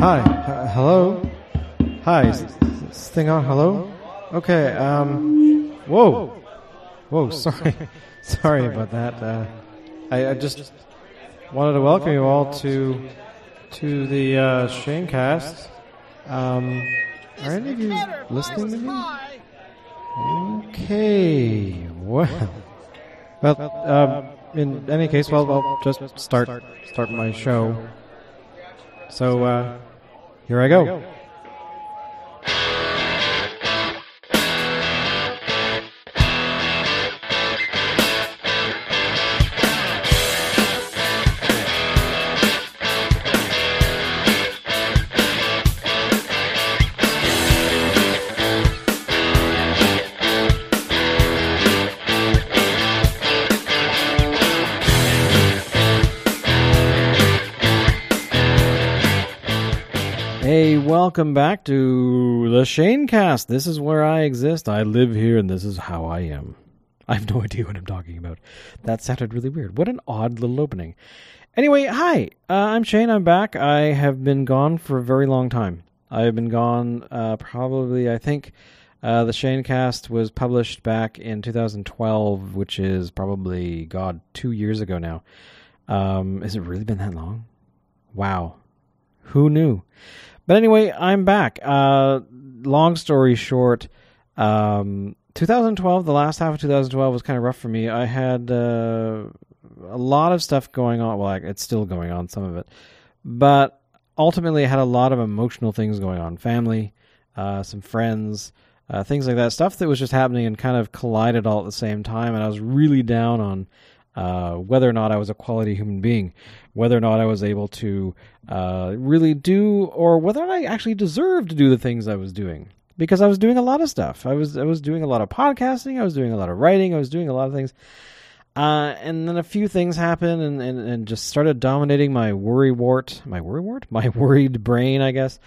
Hi. H- hello. Hi. Is this thing on? Hello. Okay. Um. Whoa. Whoa. Sorry. sorry about that. Uh, I, I just wanted to welcome you all to to the uh, Shanecast. Um. Are any of you listening to me? Okay. Well. Well. Um. In any case, well, I'll just start start my show. So, uh, here I go. Hey, welcome back to the Shane Cast. This is where I exist. I live here, and this is how I am. I have no idea what I'm talking about. That sounded really weird. What an odd little opening. Anyway, hi. Uh, I'm Shane. I'm back. I have been gone for a very long time. I have been gone uh, probably, I think uh, the Shanecast was published back in 2012, which is probably, God, two years ago now. Um, has it really been that long? Wow. Who knew? But anyway, I'm back. Uh, long story short, um, 2012, the last half of 2012 was kind of rough for me. I had uh, a lot of stuff going on. Well, it's still going on, some of it. But ultimately, I had a lot of emotional things going on family, uh, some friends, uh, things like that. Stuff that was just happening and kind of collided all at the same time. And I was really down on uh, whether or not I was a quality human being, whether or not I was able to uh, really do, or whether I actually deserved to do the things I was doing. Because I was doing a lot of stuff. I was I was doing a lot of podcasting. I was doing a lot of writing. I was doing a lot of things. Uh, and then a few things happened and, and, and just started dominating my worry wart, my worry wart, my worried brain, I guess.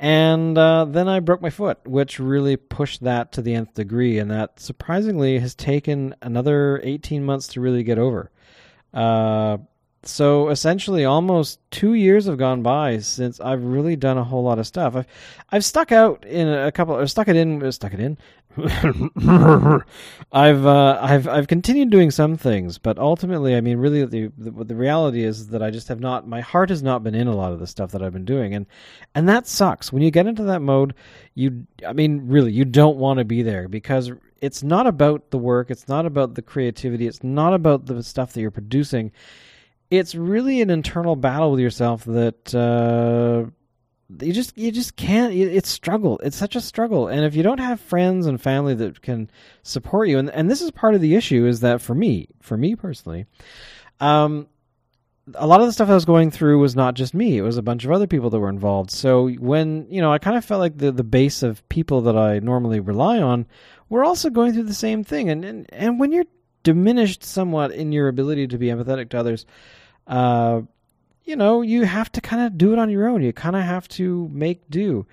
And uh, then I broke my foot, which really pushed that to the nth degree. And that surprisingly has taken another 18 months to really get over. Uh, so essentially, almost two years have gone by since I've really done a whole lot of stuff. I've I've stuck out in a couple, or stuck it in, stuck it in. I've uh, I've I've continued doing some things, but ultimately, I mean, really, the, the the reality is that I just have not. My heart has not been in a lot of the stuff that I've been doing, and and that sucks. When you get into that mode, you, I mean, really, you don't want to be there because it's not about the work, it's not about the creativity, it's not about the stuff that you're producing. It's really an internal battle with yourself that. Uh, you just you just can't it's struggle it's such a struggle and if you don't have friends and family that can support you and and this is part of the issue is that for me for me personally um a lot of the stuff I was going through was not just me; it was a bunch of other people that were involved. So when you know, I kind of felt like the the base of people that I normally rely on were also going through the same thing. And and, and when you're diminished somewhat in your ability to be empathetic to others, uh, you know, you have to kind of do it on your own. You kind of have to make do.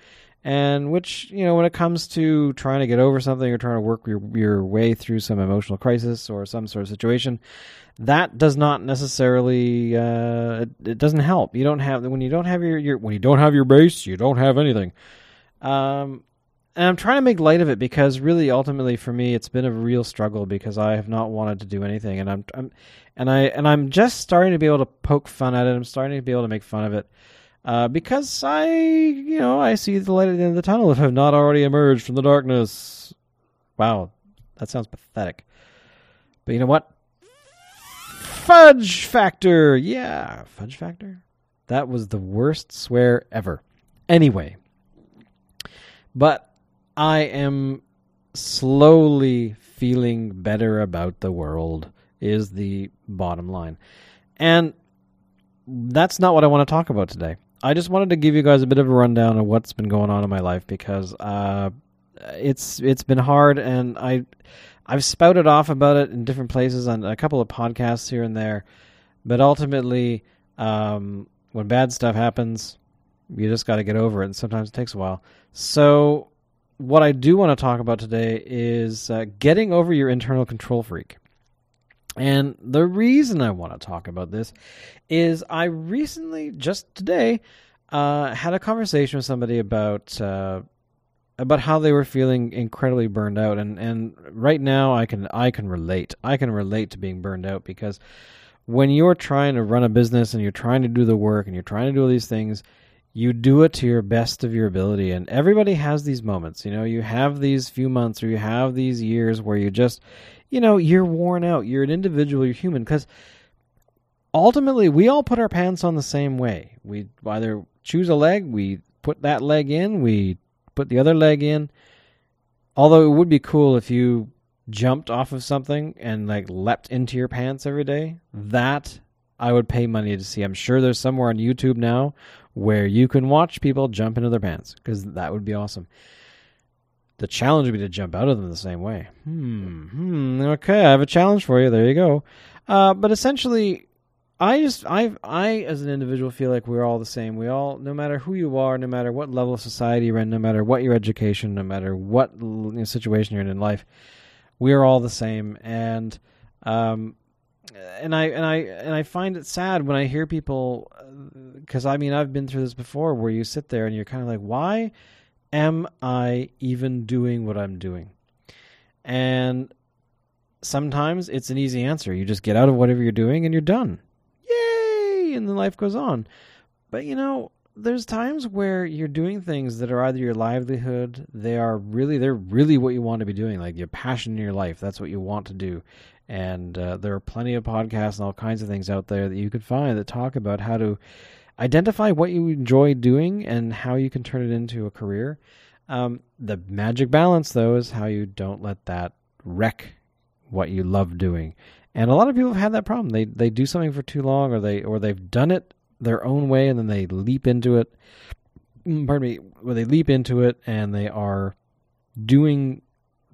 And which, you know, when it comes to trying to get over something or trying to work your, your way through some emotional crisis or some sort of situation, that does not necessarily, uh, it, it doesn't help. You don't have, when you don't have your, your, when you don't have your base, you don't have anything. Um, and I'm trying to make light of it because really, ultimately, for me, it's been a real struggle because I have not wanted to do anything, and I'm, I'm, and I, and I'm just starting to be able to poke fun at it. I'm starting to be able to make fun of it uh, because I, you know, I see the light at the end of the tunnel if I've not already emerged from the darkness. Wow, that sounds pathetic. But you know what? Fudge factor, yeah, fudge factor. That was the worst swear ever. Anyway, but I am slowly feeling better about the world, is the bottom line. And that's not what I want to talk about today. I just wanted to give you guys a bit of a rundown of what's been going on in my life because uh, it's it's been hard, and I I've spouted off about it in different places on a couple of podcasts here and there, but ultimately, um, when bad stuff happens, you just got to get over it, and sometimes it takes a while. So, what I do want to talk about today is uh, getting over your internal control freak. And the reason I want to talk about this is I recently, just today, uh, had a conversation with somebody about uh, about how they were feeling incredibly burned out, and and right now I can I can relate. I can relate to being burned out because when you're trying to run a business and you're trying to do the work and you're trying to do all these things, you do it to your best of your ability. And everybody has these moments. You know, you have these few months or you have these years where you just, you know, you're worn out. You're an individual. You're human because ultimately we all put our pants on the same way. We either choose a leg, we put that leg in, we put the other leg in. Although it would be cool if you jumped off of something and like leapt into your pants every day, mm-hmm. that I would pay money to see. I'm sure there's somewhere on YouTube now where you can watch people jump into their pants because that would be awesome. The challenge would be to jump out of them the same way. Hmm. hmm okay, I have a challenge for you. There you go. Uh, but essentially, I just I I as an individual feel like we're all the same. We all, no matter who you are, no matter what level of society you're in, no matter what your education, no matter what you know, situation you're in in life, we are all the same. And um, and I and I and I find it sad when I hear people uh, because I mean I've been through this before where you sit there and you're kind of like, why am I even doing what I'm doing? And sometimes it's an easy answer. You just get out of whatever you're doing and you're done yay and then life goes on. But you know, there's times where you're doing things that are either your livelihood, they are really they're really what you want to be doing, like your passion in your life. That's what you want to do. And uh, there are plenty of podcasts and all kinds of things out there that you could find that talk about how to identify what you enjoy doing and how you can turn it into a career. Um, the magic balance, though, is how you don't let that wreck what you love doing. And a lot of people have had that problem. They they do something for too long, or they or they've done it their own way, and then they leap into it. Mm, pardon me. Where they leap into it and they are doing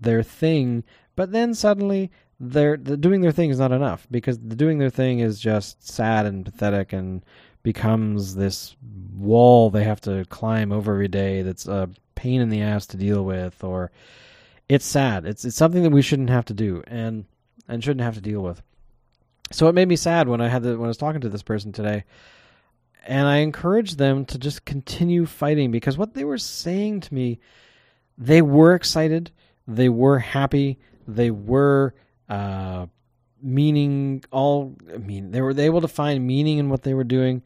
their thing, but then suddenly they're the doing their thing is not enough because the doing their thing is just sad and pathetic and becomes this wall they have to climb over every day that's a pain in the ass to deal with or it's sad it's it's something that we shouldn't have to do and and shouldn't have to deal with. So it made me sad when I had the, when I was talking to this person today, and I encouraged them to just continue fighting because what they were saying to me, they were excited, they were happy, they were uh, meaning all. I mean, they were able to find meaning in what they were doing,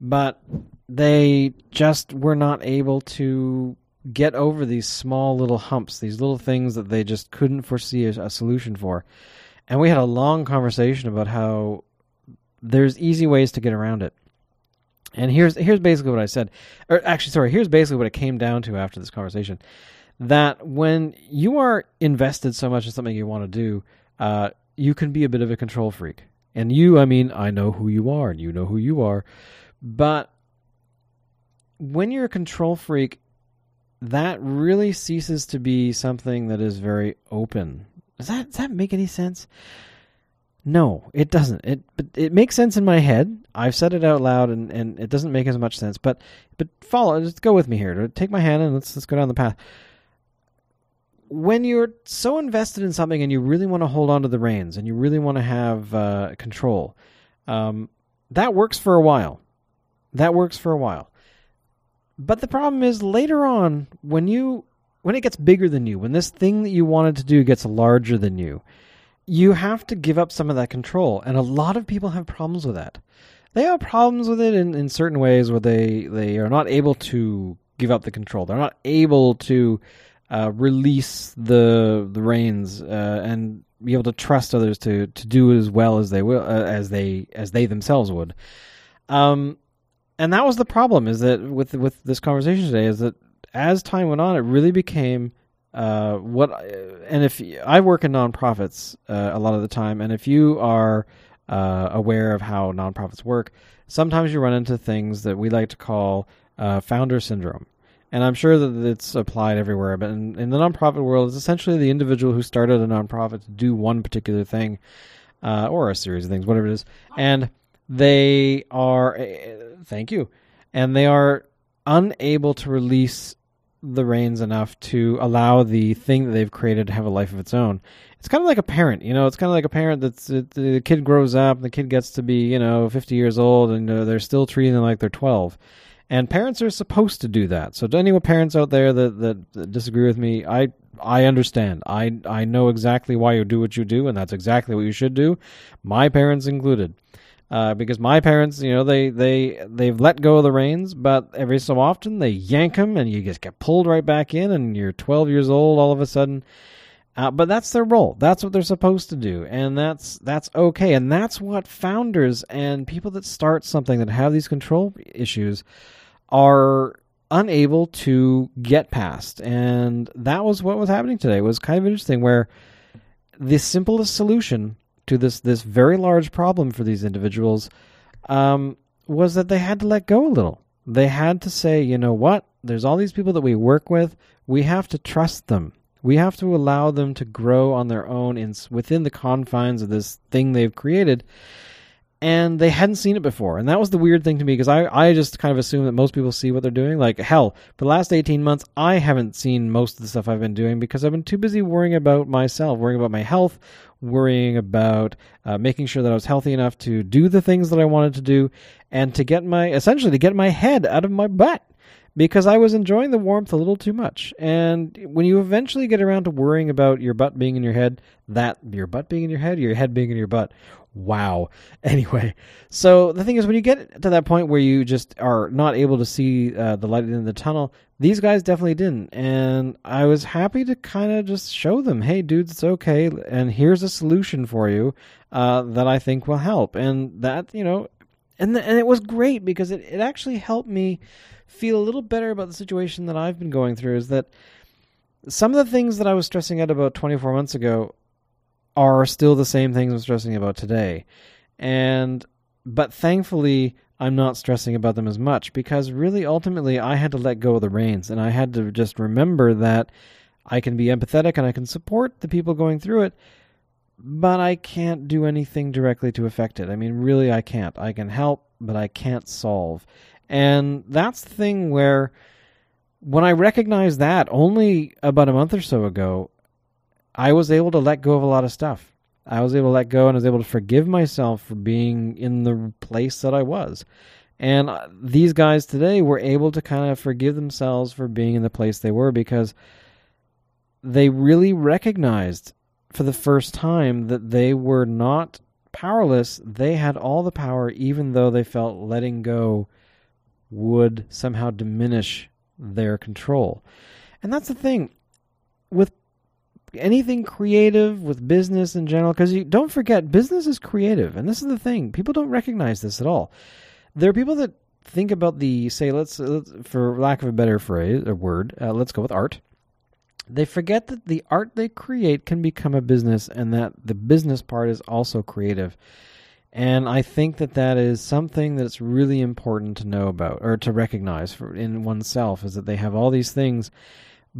but they just were not able to get over these small little humps, these little things that they just couldn't foresee a, a solution for and we had a long conversation about how there's easy ways to get around it. And here's here's basically what I said. Or actually, sorry, here's basically what it came down to after this conversation. That when you are invested so much in something you want to do, uh, you can be a bit of a control freak. And you, I mean, I know who you are, and you know who you are. But when you're a control freak, that really ceases to be something that is very open does that does that make any sense? No, it doesn't. It but it makes sense in my head. I've said it out loud, and, and it doesn't make as much sense. But but follow. Just go with me here. Take my hand and let's let's go down the path. When you're so invested in something and you really want to hold on to the reins and you really want to have uh, control, um, that works for a while. That works for a while. But the problem is later on when you when it gets bigger than you, when this thing that you wanted to do gets larger than you, you have to give up some of that control. And a lot of people have problems with that. They have problems with it in, in certain ways where they, they are not able to give up the control. They're not able to uh, release the the reins uh, and be able to trust others to, to do as well as they will uh, as they as they themselves would. Um, and that was the problem is that with with this conversation today is that as time went on, it really became uh, what. And if I work in nonprofits uh, a lot of the time, and if you are uh, aware of how nonprofits work, sometimes you run into things that we like to call uh, founder syndrome. And I'm sure that it's applied everywhere, but in, in, the nonprofit world, it's essentially the individual who started a nonprofit to do one particular thing, uh, or a series of things, whatever it is, and they are. Eh, thank you, and they are unable to release the reins enough to allow the thing that they've created to have a life of its own. It's kind of like a parent, you know. It's kind of like a parent that's it, the kid grows up, the kid gets to be, you know, 50 years old, and uh, they're still treating them like they're 12. And parents are supposed to do that. So to any parents out there that, that, that disagree with me, I I understand. I I know exactly why you do what you do, and that's exactly what you should do. My parents included. Uh, because my parents, you know, they they they've let go of the reins, but every so often they yank them, and you just get pulled right back in, and you're 12 years old all of a sudden. Uh, but that's their role. That's what they're supposed to do, and that's that's okay. And that's what founders and people that start something that have these control issues are unable to get past. And that was what was happening today. It was kind of interesting where the simplest solution to this this very large problem for these individuals um, was that they had to let go a little. They had to say, you know what? There's all these people that we work with. We have to trust them. We have to allow them to grow on their own in within the confines of this thing they've created and they hadn't seen it before. And that was the weird thing to me because I, I just kind of assume that most people see what they're doing. Like, hell, for the last 18 months, I haven't seen most of the stuff I've been doing because I've been too busy worrying about myself, worrying about my health, worrying about uh, making sure that I was healthy enough to do the things that I wanted to do and to get my, essentially, to get my head out of my butt because I was enjoying the warmth a little too much. And when you eventually get around to worrying about your butt being in your head, that your butt being in your head, your head being in your butt, wow. Anyway, so the thing is, when you get to that point where you just are not able to see uh, the light in the tunnel, these guys definitely didn't. And I was happy to kind of just show them, hey, dudes, it's okay. And here's a solution for you uh, that I think will help. And that, you know, and, the, and it was great because it, it actually helped me feel a little better about the situation that I've been going through is that some of the things that I was stressing out about 24 months ago are still the same things I'm stressing about today. And but thankfully I'm not stressing about them as much because really ultimately I had to let go of the reins and I had to just remember that I can be empathetic and I can support the people going through it, but I can't do anything directly to affect it. I mean, really, I can't. I can help, but I can't solve. And that's the thing where when I recognized that only about a month or so ago, I was able to let go of a lot of stuff. I was able to let go and I was able to forgive myself for being in the place that I was. And uh, these guys today were able to kind of forgive themselves for being in the place they were because they really recognized for the first time that they were not powerless. They had all the power, even though they felt letting go would somehow diminish their control. And that's the thing with anything creative, with business in general, because you don't forget, business is creative. And this is the thing people don't recognize this at all. There are people that think about the, say, let's, let's for lack of a better phrase or word, uh, let's go with art. They forget that the art they create can become a business and that the business part is also creative. And I think that that is something that's really important to know about or to recognize for, in oneself is that they have all these things.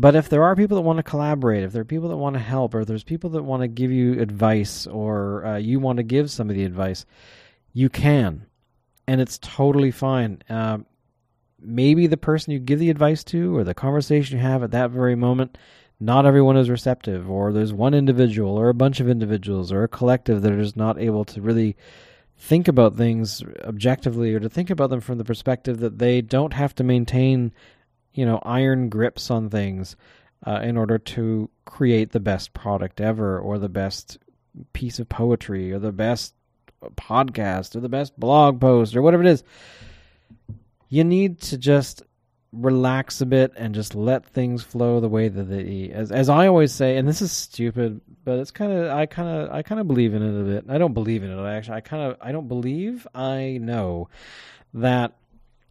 But if there are people that want to collaborate, if there are people that want to help, or there's people that want to give you advice, or uh, you want to give some of the advice, you can, and it's totally fine. Uh, maybe the person you give the advice to, or the conversation you have at that very moment, not everyone is receptive, or there's one individual, or a bunch of individuals, or a collective that just not able to really think about things objectively, or to think about them from the perspective that they don't have to maintain, you know, iron grips on things uh, in order to create the best product ever, or the best piece of poetry, or the best podcast, or the best blog post, or whatever it is. You need to just relax a bit and just let things flow the way that they as as I always say and this is stupid but it's kind of I kind of I kind of believe in it a bit. I don't believe in it I actually. I kind of I don't believe I know that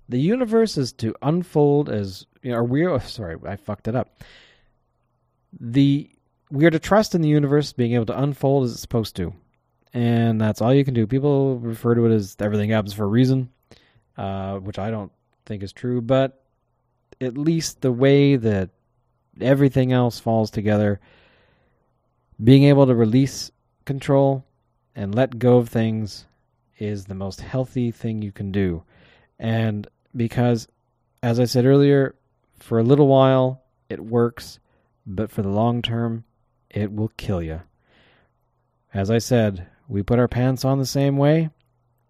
the universe is to unfold as you know, or we're oh, sorry, I fucked it up. The we are to trust in the universe being able to unfold as it's supposed to. And that's all you can do. People refer to it as everything happens for a reason, uh, which I don't think is true, but at least the way that everything else falls together, being able to release control and let go of things is the most healthy thing you can do. And because, as I said earlier, for a little while it works, but for the long term, it will kill you. As I said, we put our pants on the same way,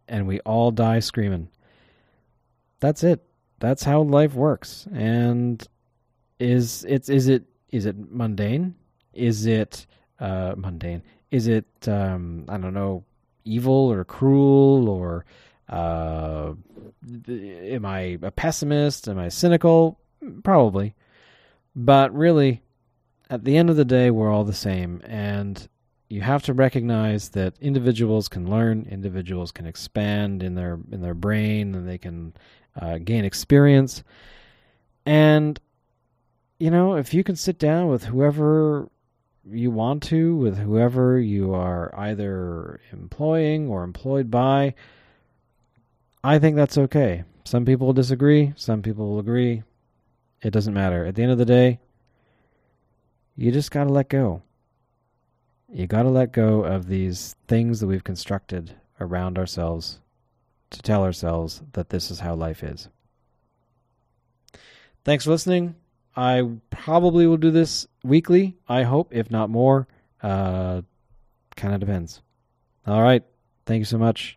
and we all die screaming. That's it. that's how life works. And is it's is it is it mundane? Is it uh, mundane? Is it um, I don't know evil or cruel or uh, am I a pessimist? Am I cynical? Probably, but really, at the end of the day, we're all the same, and you have to recognize that individuals can learn, individuals can expand in their in their brain, and they can uh, gain experience. And you know, if you can sit down with whoever you want to, with whoever you are either employing or employed by, I think that's okay. Some people will disagree, some people will agree. It doesn't matter. At the end of the day, you just got to let go. You got to let go of these things that we've constructed around ourselves to tell ourselves that this is how life is. Thanks for listening. I probably will do this weekly, I hope, if not more. Uh, kind of depends. All right. Thank you so much.